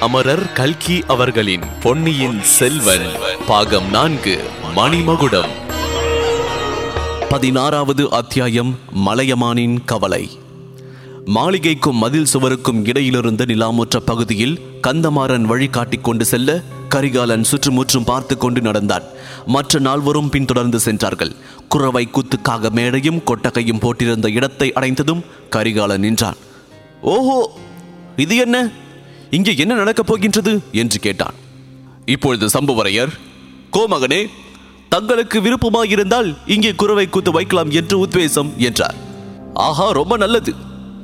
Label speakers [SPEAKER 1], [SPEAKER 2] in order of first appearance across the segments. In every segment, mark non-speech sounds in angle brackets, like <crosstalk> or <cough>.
[SPEAKER 1] அமரர் கல்கி அவர்களின் பொன்னியின் செல்வன் பாகம் நான்கு மணிமகுடம். பதினாறாவது அத்தியாயம் மலையமானின் கவலை. மாளிகைக்கும் மதில் சுவருக்கும் இடையிலிருந்த நிலாமுற்ற பகுதியில் கந்தமாறன் வழிகாட்டிக் கொண்டு செல்ல கரிகாலன் சுற்றுமுற்றும் பார்த்து கொண்டு நடந்தான். மற்ற நால்வரும் பின்தொடர்ந்து சென்றார்கள். குறவை குத்துக்காக மேடையும் கொட்டகையும் போட்டிருந்த இடத்தை அடைந்ததும் கரிகாலன் நின்றான். ஓஹோ! இது என்ன? இங்கே என்ன நடக்கப் போகின்றது? என்று கேட்டான். இப்பொழுது சம்புவரையர் கோமகனே தங்களுக்கு விருப்பமாயிருந்தால் இங்கே குறவை கூத்து வைக்கலாம் என்று உத்வேசம் என்றார். ஆஹா ரொம்ப நல்லது.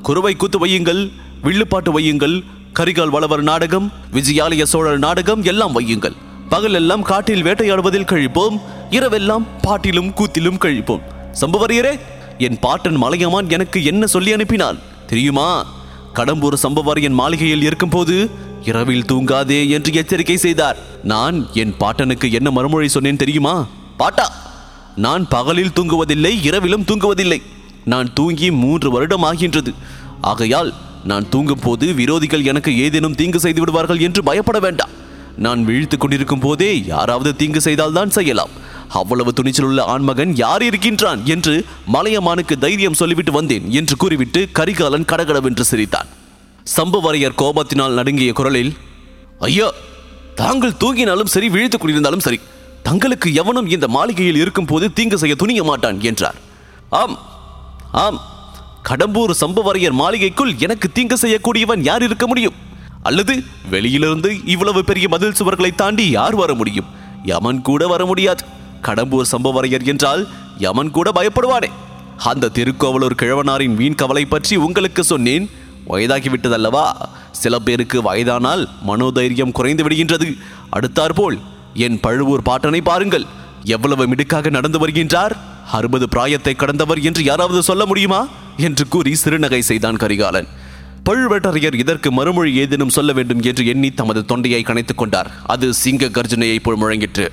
[SPEAKER 1] குறவை கூத்து வையுங்கள் வில்லுப்பாட்டு வையுங்கள் கரிகால் வளவர் நாடகம் விஜயாலய சோழர் நாடகம் எல்லாம் வையுங்கள். பகலெல்லாம் காட்டில் வேட்டையாடுவதில் கழிப்போம் இரவெல்லாம் பாட்டிலும் கூத்திலும் கழிப்போம். சம்புவரையரே என் பாட்டன் மலையமான் எனக்கு என்ன சொல்லி அனுப்பினான்? தெரியுமா? கடம்பூர் சம்புவரையன் மாளிகையில் இருக்கும்போது இரவில் தூங்காதே என்று எச்சரிக்கை செய்தார். நான் என் பாட்டனுக்கு என்ன மறுமொழி சொன்னேன் தெரியுமா? பாட்டா! நான் பகலில் தூங்குவதில்லை இரவிலும் தூங்குவதில்லை. நான் தூங்கி மூன்று வருடம் ஆகின்றது. ஆகையால் நான் தூங்கும் போது விரோதிகள் எனக்கு ஏதேனும் தீங்கு செய்து விடுவார்கள் என்று பயப்பட வேண்டாம். நான் விழித்துக் கொண்டிருக்கும் போதே யாராவது தீங்கு செய்தால்தான் செய்யலாம். அவ்வளவு துணிச்சலுள்ள ஆண்மகன் யார் இருக்கின்றான் என்று மலையமானுக்கு தைரியம் சொல்லிவிட்டு வந்தேன் என்று கூறிவிட்டு கரிகாலன் கடகடவென்று சிரித்தான். சம்புவரையர் கோபத்தினால் நடுங்கிய குரலில் ஐயா தாங்கள் தூங்கினாலும் சரி விழித்துக் கொண்டிருந்தாலும் சரி தங்களுக்கு எவனும் இந்த மாளிகையில் இருக்கும் போது தீங்கு செய்ய துணிய மாட்டான் என்றார். ஆம் ஆம் கடம்பூர் சம்புவரையர் மாளிகைக்குள் எனக்கு தீங்கு செய்யக்கூடியவன் யார் இருக்க முடியும்? அல்லது வெளியிலிருந்து இவ்வளவு பெரிய மதில் சுவர்களை தாண்டி யார் வர முடியும்? யமன் கூட வர முடியாது. கடம்பூர் சம்பவரையர் என்றால் யமன் கூட பயப்படுவானே. அந்த திருக்கோவலூர் கிழவனாரின் வீண் கவலை பற்றி உங்களுக்கு சொன்னேன். வயதாகிவிட்டதல்லவா? சில பேருக்கு வயதானால் மனோதைரியம் குறைந்து விடுகின்றது. அடுத்தாற்போல் என் பழுவூர் பாட்டனை பாருங்கள். எவ்வளவு மிடுக்காக நடந்து வருகின்றார்? அறுபது பிராயத்தை கடந்தவர் என்று யாராவது சொல்ல முடியுமா? என்று கூறி சிறுநகை செய்தான் கரிகாலன். பழுவேட்டரையர் இதற்கு மறுமொழி ஏதேனும் சொல்ல வேண்டும் என்று எண்ணி தமது தொண்டையை கணைத்துக் கொண்டார். அது சிங்க கர்ஜனையை போல் முழங்கிற்று.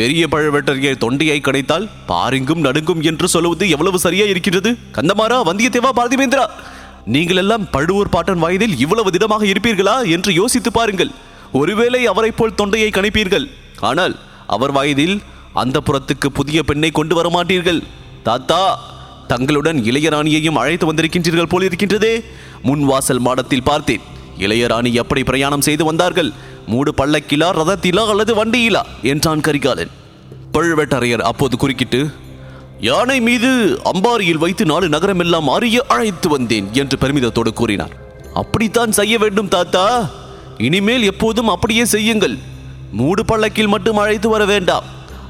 [SPEAKER 1] பெரிய பழுவேட்டரையர் தொண்டையை கணைத்தால் பாருங்கும் நடுங்கும் என்று சொல்லுவது எவ்வளவு சரியா இருக்கிறது கந்தமாரா வந்தியத்தேவா பார்த்திபேந்திரா நீங்கள் எல்லாம் பழுவூர் பாட்டன் வயதில் இவ்வளவு திடமாக இருப்பீர்களா என்று யோசித்து பாருங்கள். ஒருவேளை அவரைப் போல் தொண்டையை கணிப்பீர்கள். ஆனால் அவர் வயதில் அந்த புறத்துக்கு புதிய பெண்ணை கொண்டு வர மாட்டீர்கள். தாத்தா தங்களுடன் இளையராணியையும் அழைத்து வந்திருக்கின்றீர்கள் போல் இருக்கின்றதே. முன் வாசல் மாடத்தில் பார்த்தேன். இளையராணி எப்படி பிரயாணம் செய்து வந்தார்கள்? மூடு பல்லக்கிலா ரதத்திலா அல்லது வண்டியிலா? என்றான் கரிகாலன். பழுவேட்டரையர் அப்போது குறுக்கிட்டு யானை மீது அம்பாரியில் வைத்து நாடு நகரமெல்லாம் அறிய அழைத்து வந்தேன் என்று பெருமிதத்தோடு கூறினார். அப்படித்தான் செய்ய வேண்டும் தாத்தா. இனிமேல் எப்போதும் அப்படியே செய்யுங்கள். மூடு பள்ளக்கில் மட்டும் அழைத்து வர வேண்டாம்.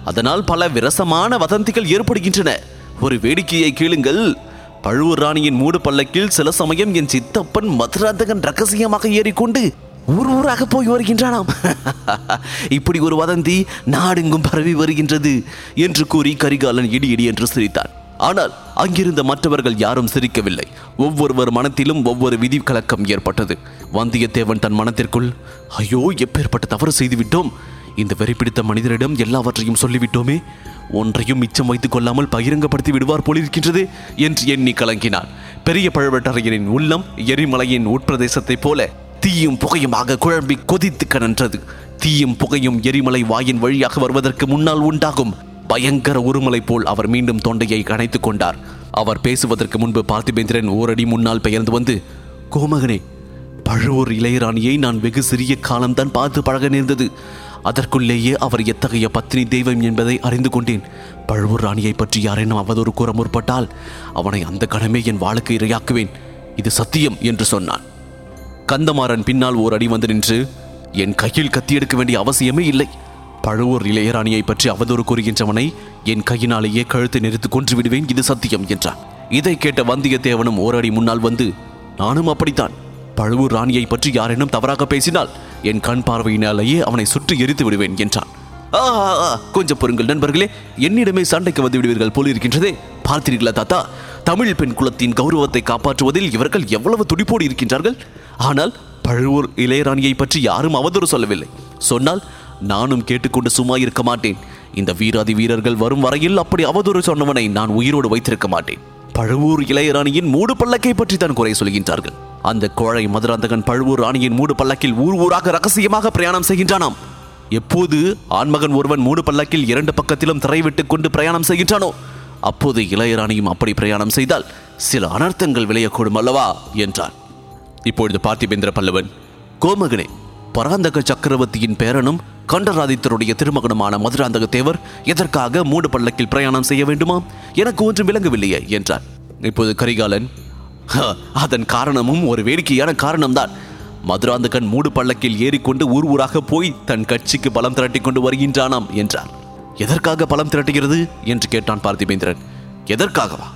[SPEAKER 1] அதனால் பல விரசமான வதந்திகள் ஏற்படுகின்றன. ஒரு வேடிக்கையை கேளுங்கள். பழுவூர் ராணியின் மூடு பள்ளக்கில் சில சமயம் என் சித்தப்பன் மதுராந்தகன் ரகசியமாக ஏறிக்கொண்டு ஊர் ஊராக போய் வருகின்றானாம். <laughs> இப்படி ஒரு வதந்தி நாடெங்கும் பரவி வருகின்றது என்று கூறி கரிகாலன் இடி இடி என்று சிரித்தான். ஆனால் அங்கிருந்த மற்றவர்கள் யாரும் சிரிக்கவில்லை. ஒவ்வொருவர் மனத்திலும் ஒவ்வொரு விதி கலக்கம் ஏற்பட்டது. வந்தியத்தேவன் தன் மனத்திற்குள் ஐயோ எப்பேற்பட்ட தவறு செய்துவிட்டோம். இந்த வெறி பிடித்த மனிதரிடம் எல்லாவற்றையும் சொல்லிவிட்டோமே. ஒன்றையும் மிச்சம் வைத்துக் கொள்ளாமல் பகிரங்கப்படுத்தி விடுவார் போலிருக்கின்றது என்று எண்ணி கலங்கினான். பெரிய பழுவேட்டரையரின் உள்ளம் எரிமலையின் உட்பிரதேசத்தைப் போல தீயும் புகையுமாக குழம்பி கொதித்து கனன்றது தீயும் புகையும் எரிமலை வாயின் வழியாக வருவதற்கு முன்னால் உண்டாகும் பயங்கர உருமலை போல் அவர் மீண்டும் தொண்டையை கணைத்துக் கொண்டார். அவர் பேசுவதற்கு முன்பு பார்த்திபேந்திரன் ஓரடி முன்னால் பெயர்ந்து வந்து கோமகனே பழுவூர் இளையராணியை நான் வெகு சிறிய காலம்தான் பார்த்து பழக நேர்ந்தது. அதற்குள்ளேயே அவர் எத்தகைய பத்னி தெய்வம் என்பதை அறிந்து கொண்டேன். பழுவூர் ராணியை பற்றி யாரேனும் அவதூறு கூற முற்பட்டால் அவனை அந்த கணமே என் வாளுக்கு இரையாக்குவேன். இது சத்தியம் என்று சொன்னான். கந்தமாறன் பின்னால் ஓர் அடி வந்து நின்று என் கையில் கத்தி எடுக்க வேண்டிய அவசியமே இல்லை. பழுவூர் இளையராணியை பற்றி அவதூறு கூறுகின்றவனை என் கையினாலேயே கழுத்தை நிறுத்து கொன்று விடுவேன் இது சத்தியம் என்றான். இதை கேட்ட வந்தியத்தேவனும் ஓரடி முன்னால் வந்து நானும் அப்படித்தான். பழுவூர் ராணியை பற்றி யாரேனும் தவறாக பேசினால் என் கண் பார்வையினாலேயே அவனை சுற்றி எரித்து விடுவேன் என்றான். கொஞ்சம் பொறுங்கள் நண்பர்களே. என்னிடமே சண்டைக்கு வந்து விடுவீர்கள் இருக்கின்றதே. பார்த்தீர்களா தாத்தா? தமிழ் பெண் குலத்தின் கௌரவத்தை காப்பாற்றுவதில் இவர்கள் எவ்வளவு துடிப்போடு இருக்கின்றார்கள்? ஆனால் பழுவூர் இளையராணியை பற்றி யாரும் அவதூறு சொல்லவில்லை. சொன்னால் நானும் கேட்டுக்கொண்டு சும்மா இருக்க மாட்டேன். இந்த வீராதி வீரர்கள் வரும் வரையில் அப்படி அவதூறு சொன்னவனை நான் உயிரோடு வைத்திருக்க மாட்டேன். பழுவூர் இளையராணியின் மூடு பல்லக்கை பற்றி தான் குறை சொல்கின்றார்கள். அந்த கோழை மதுராந்தகன் பழுவூர் ராணியின் மூடு பல்லக்கில் ஊர் ஊராக ரகசியமாக பிரயாணம் செய்கின்றானாம். எப்போது ஆண்மகன் ஒருவன் மூடு பல்லக்கில் இரண்டு பக்கத்திலும் திரைவிட்டுக் கொண்டு பிரயாணம் செய்கின்றானோ அப்போது இளையராணியும் அப்படி பிரயாணம் செய்தால் சில அனர்த்தங்கள் விளையக்கூடும் அல்லவா? என்றான். இப்பொழுது பார்த்திபேந்திர பல்லவன் கோமகனே பராந்தக சக்கரவர்த்தியின் பேரனும் கண்டராதித்தருடைய திருமகனுமான மதுராந்தக தேவர் எதற்காக மூடு பல்லக்கில் பிரயாணம் செய்ய வேண்டுமாம் எனக்கு ஒன்றும் விளங்கவில்லையே என்றார் இப்போது கரிகாலன் "ஹ, அதன் காரணமும் ஒரு வேடிக்கையான காரணம்தான். மதுராந்தகன் மூடு பள்ளக்கில் ஏறிக்கொண்டு ஊர் ஊராக போய் தன் கட்சிக்கு பலம் திரட்டி கொண்டு வருகின்றானாம் என்றார் எதற்காக பலம் திரட்டுகிறது? என்று கேட்டான் பார்த்திபேந்திரன். எதற்காகவா?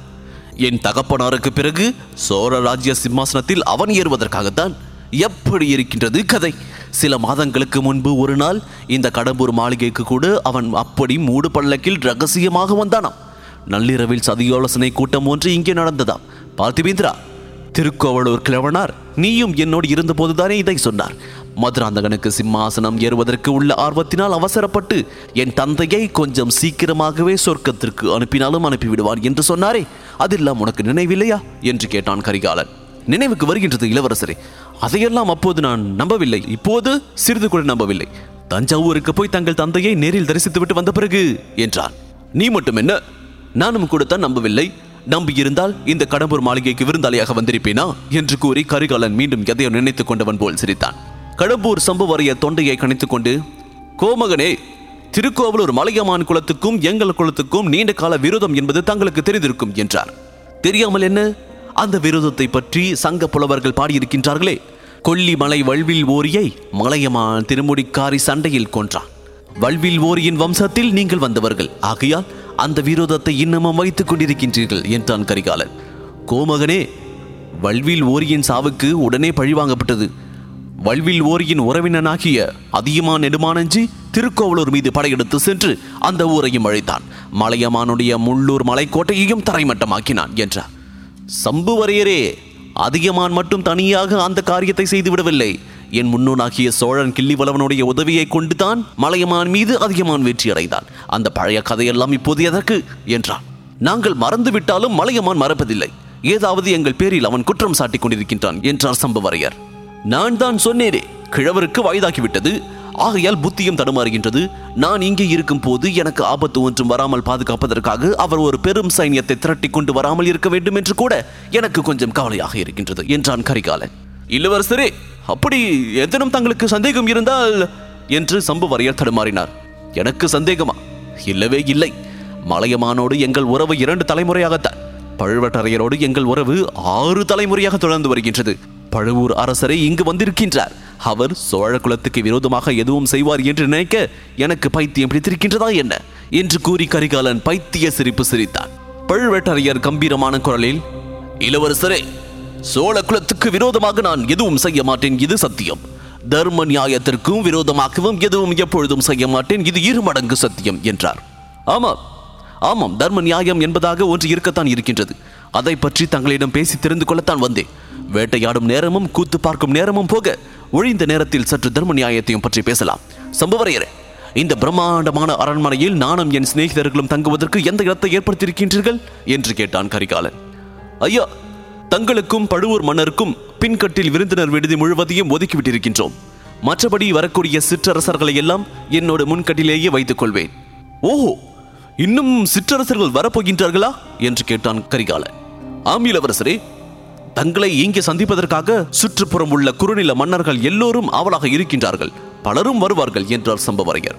[SPEAKER 1] என் தகப்பனாருக்கு பிறகு சோழ ராஜ்ய சிம்மாசனத்தில் அவன் ஏறுவதற்காகத்தான். எப்படி இருக்கின்றது கதை? சில மாதங்களுக்கு முன்பு ஒரு நாள் இந்த கடம்பூர் மாளிகைக்கு கூட அவன் அப்படி மூடு பள்ளக்கில் ரகசியமாக வந்தானாம். நள்ளிரவில் சதியோலசனை கூட்டம் ஒன்று இங்கே நடந்ததாம். பார்த்திபேந்திரா திருக்கோவலூர் கிழவனார். நீயும் என்னோடு இருந்தபோதுதானே இதை சொன்னார். மதுராந்தகனுக்கு சிம்மாசனம் ஏறுவதற்கு உள்ள ஆர்வத்தினால் அவசரப்பட்டு என் தந்தையை கொஞ்சம் சீக்கிரமாகவே சொர்க்கத்திற்கு அனுப்பினாலும் அனுப்பிவிடுவான் என்று சொன்னாரே. அதெல்லாம் உனக்கு நினைவில்லையா? என்று கேட்டான் கரிகாலன். நினைவுக்கு வருகின்றது இளவரசரே. அதையெல்லாம் அப்போது நான் நம்பவில்லை. இப்போது சிறிது கூட நம்பவில்லை. தஞ்சாவூருக்கு போய் தங்கள் தந்தையை நேரில் தரிசித்துவிட்டு வந்த பிறகு என்றான். நீ மட்டும் என்ன? நானும் கூடத்தான் நம்பவில்லை. நம்பியிருந்தால் இந்த கடம்பூர் மாளிகைக்கு விருந்தாளியாக வந்திருப்பேனா? என்று கூறி கரிகாலன் மீண்டும் எதையோ நினைத்துக் கொண்டவன் போல் சிரித்தான். கடம்பூர் சம்புவரைய தொண்டையை கணித்துக் கொண்டு கோமகனே திருக்கோவலூர் மலையமான் குலத்துக்கும் எங்கள் குலத்துக்கும் நீண்ட கால விரோதம் என்பது தங்களுக்கு தெரிந்திருக்கும் என்றார். தெரியாமல் என்ன? அந்த விரோதத்தை பற்றி சங்க புலவர்கள் பாடியிருக்கின்றார்களே. கொல்லிமலை வல்வில் ஓரியை மலையமான் திருமுடிக்காரி சண்டையில் கொன்றான். வல்வில் ஓரியின் வம்சத்தில் நீங்கள் வந்தவர்கள். ஆகையால் அந்த விரோதத்தை இன்னமும் வைத்துக் கொண்டிருக்கின்றீர்கள் என்றான் கரிகாலன். கோமகனே வல்வில் ஓரியின் சாவுக்கு உடனே பழிவாங்கப்பட்டது. வல்வில் ஓரியின் உறவினனாகிய அதியமான் நெடுமானஞ்சி திருக்கோவலூர் மீது படையெடுத்து சென்று அந்த ஊரையும் அழைத்தான். மலையமானுடைய முள்ளூர் மலைக்கோட்டையையும் தரைமட்டமாக்கினான் என்றார். சம்புவரையரே அதிகமான் மட்டும் தனியாக அந்த காரியத்தை செய்துவிடவில்லை. என் முன்னோனாகிய சோழன் கிள்ளிவளவனுடைய உதவியை கொண்டுதான் மலையமான் மீது அதிகமான் வெற்றி அடைந்தான். அந்த பழைய கதையெல்லாம் இப்போது எதற்கு? என்றான். நாங்கள் மறந்து விட்டாலும் மலையமான் மறப்பதில்லை. ஏதாவது எங்கள் பேரில் அவன் குற்றம் சாட்டிக் கொண்டிருக்கின்றான் என்றார் சம்புவரையர். நான் தான் சொன்னேனே கிழவருக்கு வயதாகிவிட்டது. ஆகையால் புத்தியும் தடுமாறுகின்றது. நான் இங்கே இருக்கும் போது எனக்கு ஆபத்து ஒன்றும் வராமல் பாதுகாப்பதற்காக அவர் ஒரு பெரும் சைன்யத்தை திரட்டிக் கொண்டு வராமல் இருக்க வேண்டும் என்று கூட எனக்கு கொஞ்சம் கவலையாக இருக்கின்றது என்றான் கரிகாலன். இளவரசரே அப்படி எதனும் தங்களுக்கு சந்தேகம் இருந்தால் என்று சம்புவரையர் தடுமாறினார். எனக்கு சந்தேகமா? இல்லவே இல்லை. மலையமானோடு எங்கள் உறவு இரண்டு தலைமுறையாகத்தான். பழுவட்டரையரோடு எங்கள் உறவு ஆறு தலைமுறையாக தொடர்ந்து வருகின்றது. பழுவூர் அரசரே இங்கு வந்திருக்கின்றார். அவர் சோழ குலத்துக்கு விரோதமாக எதுவும் செய்வார் என்று நினைக்க எனக்கு பைத்தியம் பிடித்திருக்கின்றதா என்ன? என்று கூறி கரிகாலன் பைத்திய சிரிப்பு சிரித்தான். பழுவேட்டரையர் கம்பீரமான குரலில் இளவரசரே சோழ குலத்துக்கு விரோதமாக நான் எதுவும் செய்ய மாட்டேன் இது சத்தியம். தர்ம நியாயத்திற்கும் விரோதமாகவும் எதுவும் எப்பொழுதும் செய்ய மாட்டேன் இது இரு மடங்கு சத்தியம் என்றார். ஆமாம் ஆமாம் தர்ம நியாயம் என்பதாக ஒன்று இருக்கத்தான் இருக்கின்றது. அதை பற்றி தங்களிடம் பேசி தெரிந்து கொள்ளத்தான் வந்தேன். வேட்டையாடும் நேரமும் கூத்து பார்க்கும் நேரமும் போக ஒழிந்த நேரத்தில் சற்று தர்ம நியாயத்தையும் பற்றி பேசலாம். சம்பவரையரே இந்த பிரம்மாண்டமான அரண்மனையில் நானும் என் சிநேகிதர்களும் தங்குவதற்கு எந்த இடத்தை ஏற்படுத்தியிருக்கின்றீர்கள்? என்று கேட்டான் கரிகாலன். ஐயா தங்களுக்கும் பழுவூர் மன்னருக்கும் பின்கட்டில் விருந்தினர் விடுதி முழுவதையும் ஒதுக்கிவிட்டிருக்கின்றோம். மற்றபடி வரக்கூடிய சிற்றரசர்களை எல்லாம் என்னோட முன்கட்டிலேயே வைத்துக் கொள்வேன் ஓஹோ இன்னும் சிற்றரசர்கள் வரப்போகின்றார்களா? என்று கேட்டான் கரிகாலன். ஆம் இளவரசரே தங்களை இங்கே சந்திப்பதற்காக சுற்றுப்புறம் உள்ள குறுநில மன்னர்கள் எல்லோரும் ஆவலாக இருக்கின்றார்கள். பலரும் வருவார்கள் என்றார் சம்பவரையர்.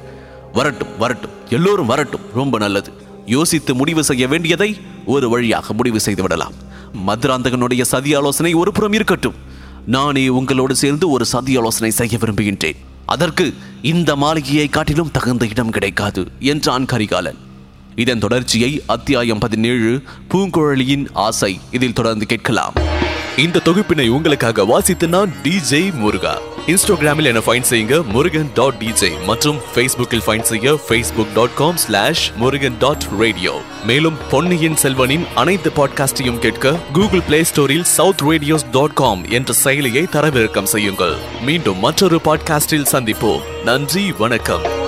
[SPEAKER 1] வரட்டும் வரட்டும் எல்லோரும் வரட்டும் ரொம்ப நல்லது. யோசித்து முடிவு செய்ய வேண்டியதை ஒரு வழியாக முடிவு செய்து விடலாம் மதுராந்தகனுடைய சதி ஆலோசனை ஒரு புறம் இருக்கட்டும். நானே உங்களோடு சேர்ந்து ஒரு சதி ஆலோசனை செய்ய விரும்புகின்றேன். அதற்கு இந்த மாளிகையை காட்டிலும் தகுந்த இடம் கிடைக்காது என்றான் கரிகாலன். இதன் தொடர்ச்சியை அத்தியாயம் பதினேழு பூங்குழலியின் ஆசை இதில் தொடர்ந்து கேட்கலாம். இந்த தொகுப்பினை உங்களுக்காக வாசித்து நான் டிஜே முருகா. இன்ஸ்டாகிராமில் என்ன ஃபைன் செய்யுங்க முருகன் டாட் டிஜே மற்றும் ஃபேஸ்புக்கில் ஃபைன் செய்ய Facebook dot com slash Murugan dot radio மேலும் பொன்னியின் செல்வனின் அனைத்து பாட்காஸ்டையும் கேட்க கூகுள் பிளே ஸ்டோரில் சவுத் ரேடியோஸ் டாட் காம் என்ற செயலியை தரவிறக்கம் செய்யுங்கள். மீண்டும் மற்றொரு பாட்காஸ்டில் சந்திப்போம். நன்றி வணக்கம்.